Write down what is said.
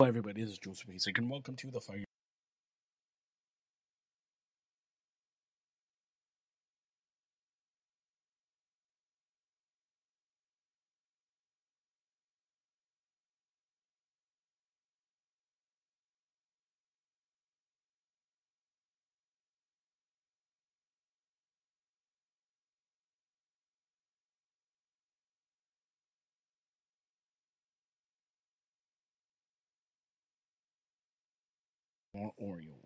Hello everybody, this is Joseph Basic and welcome to the Fire or orange.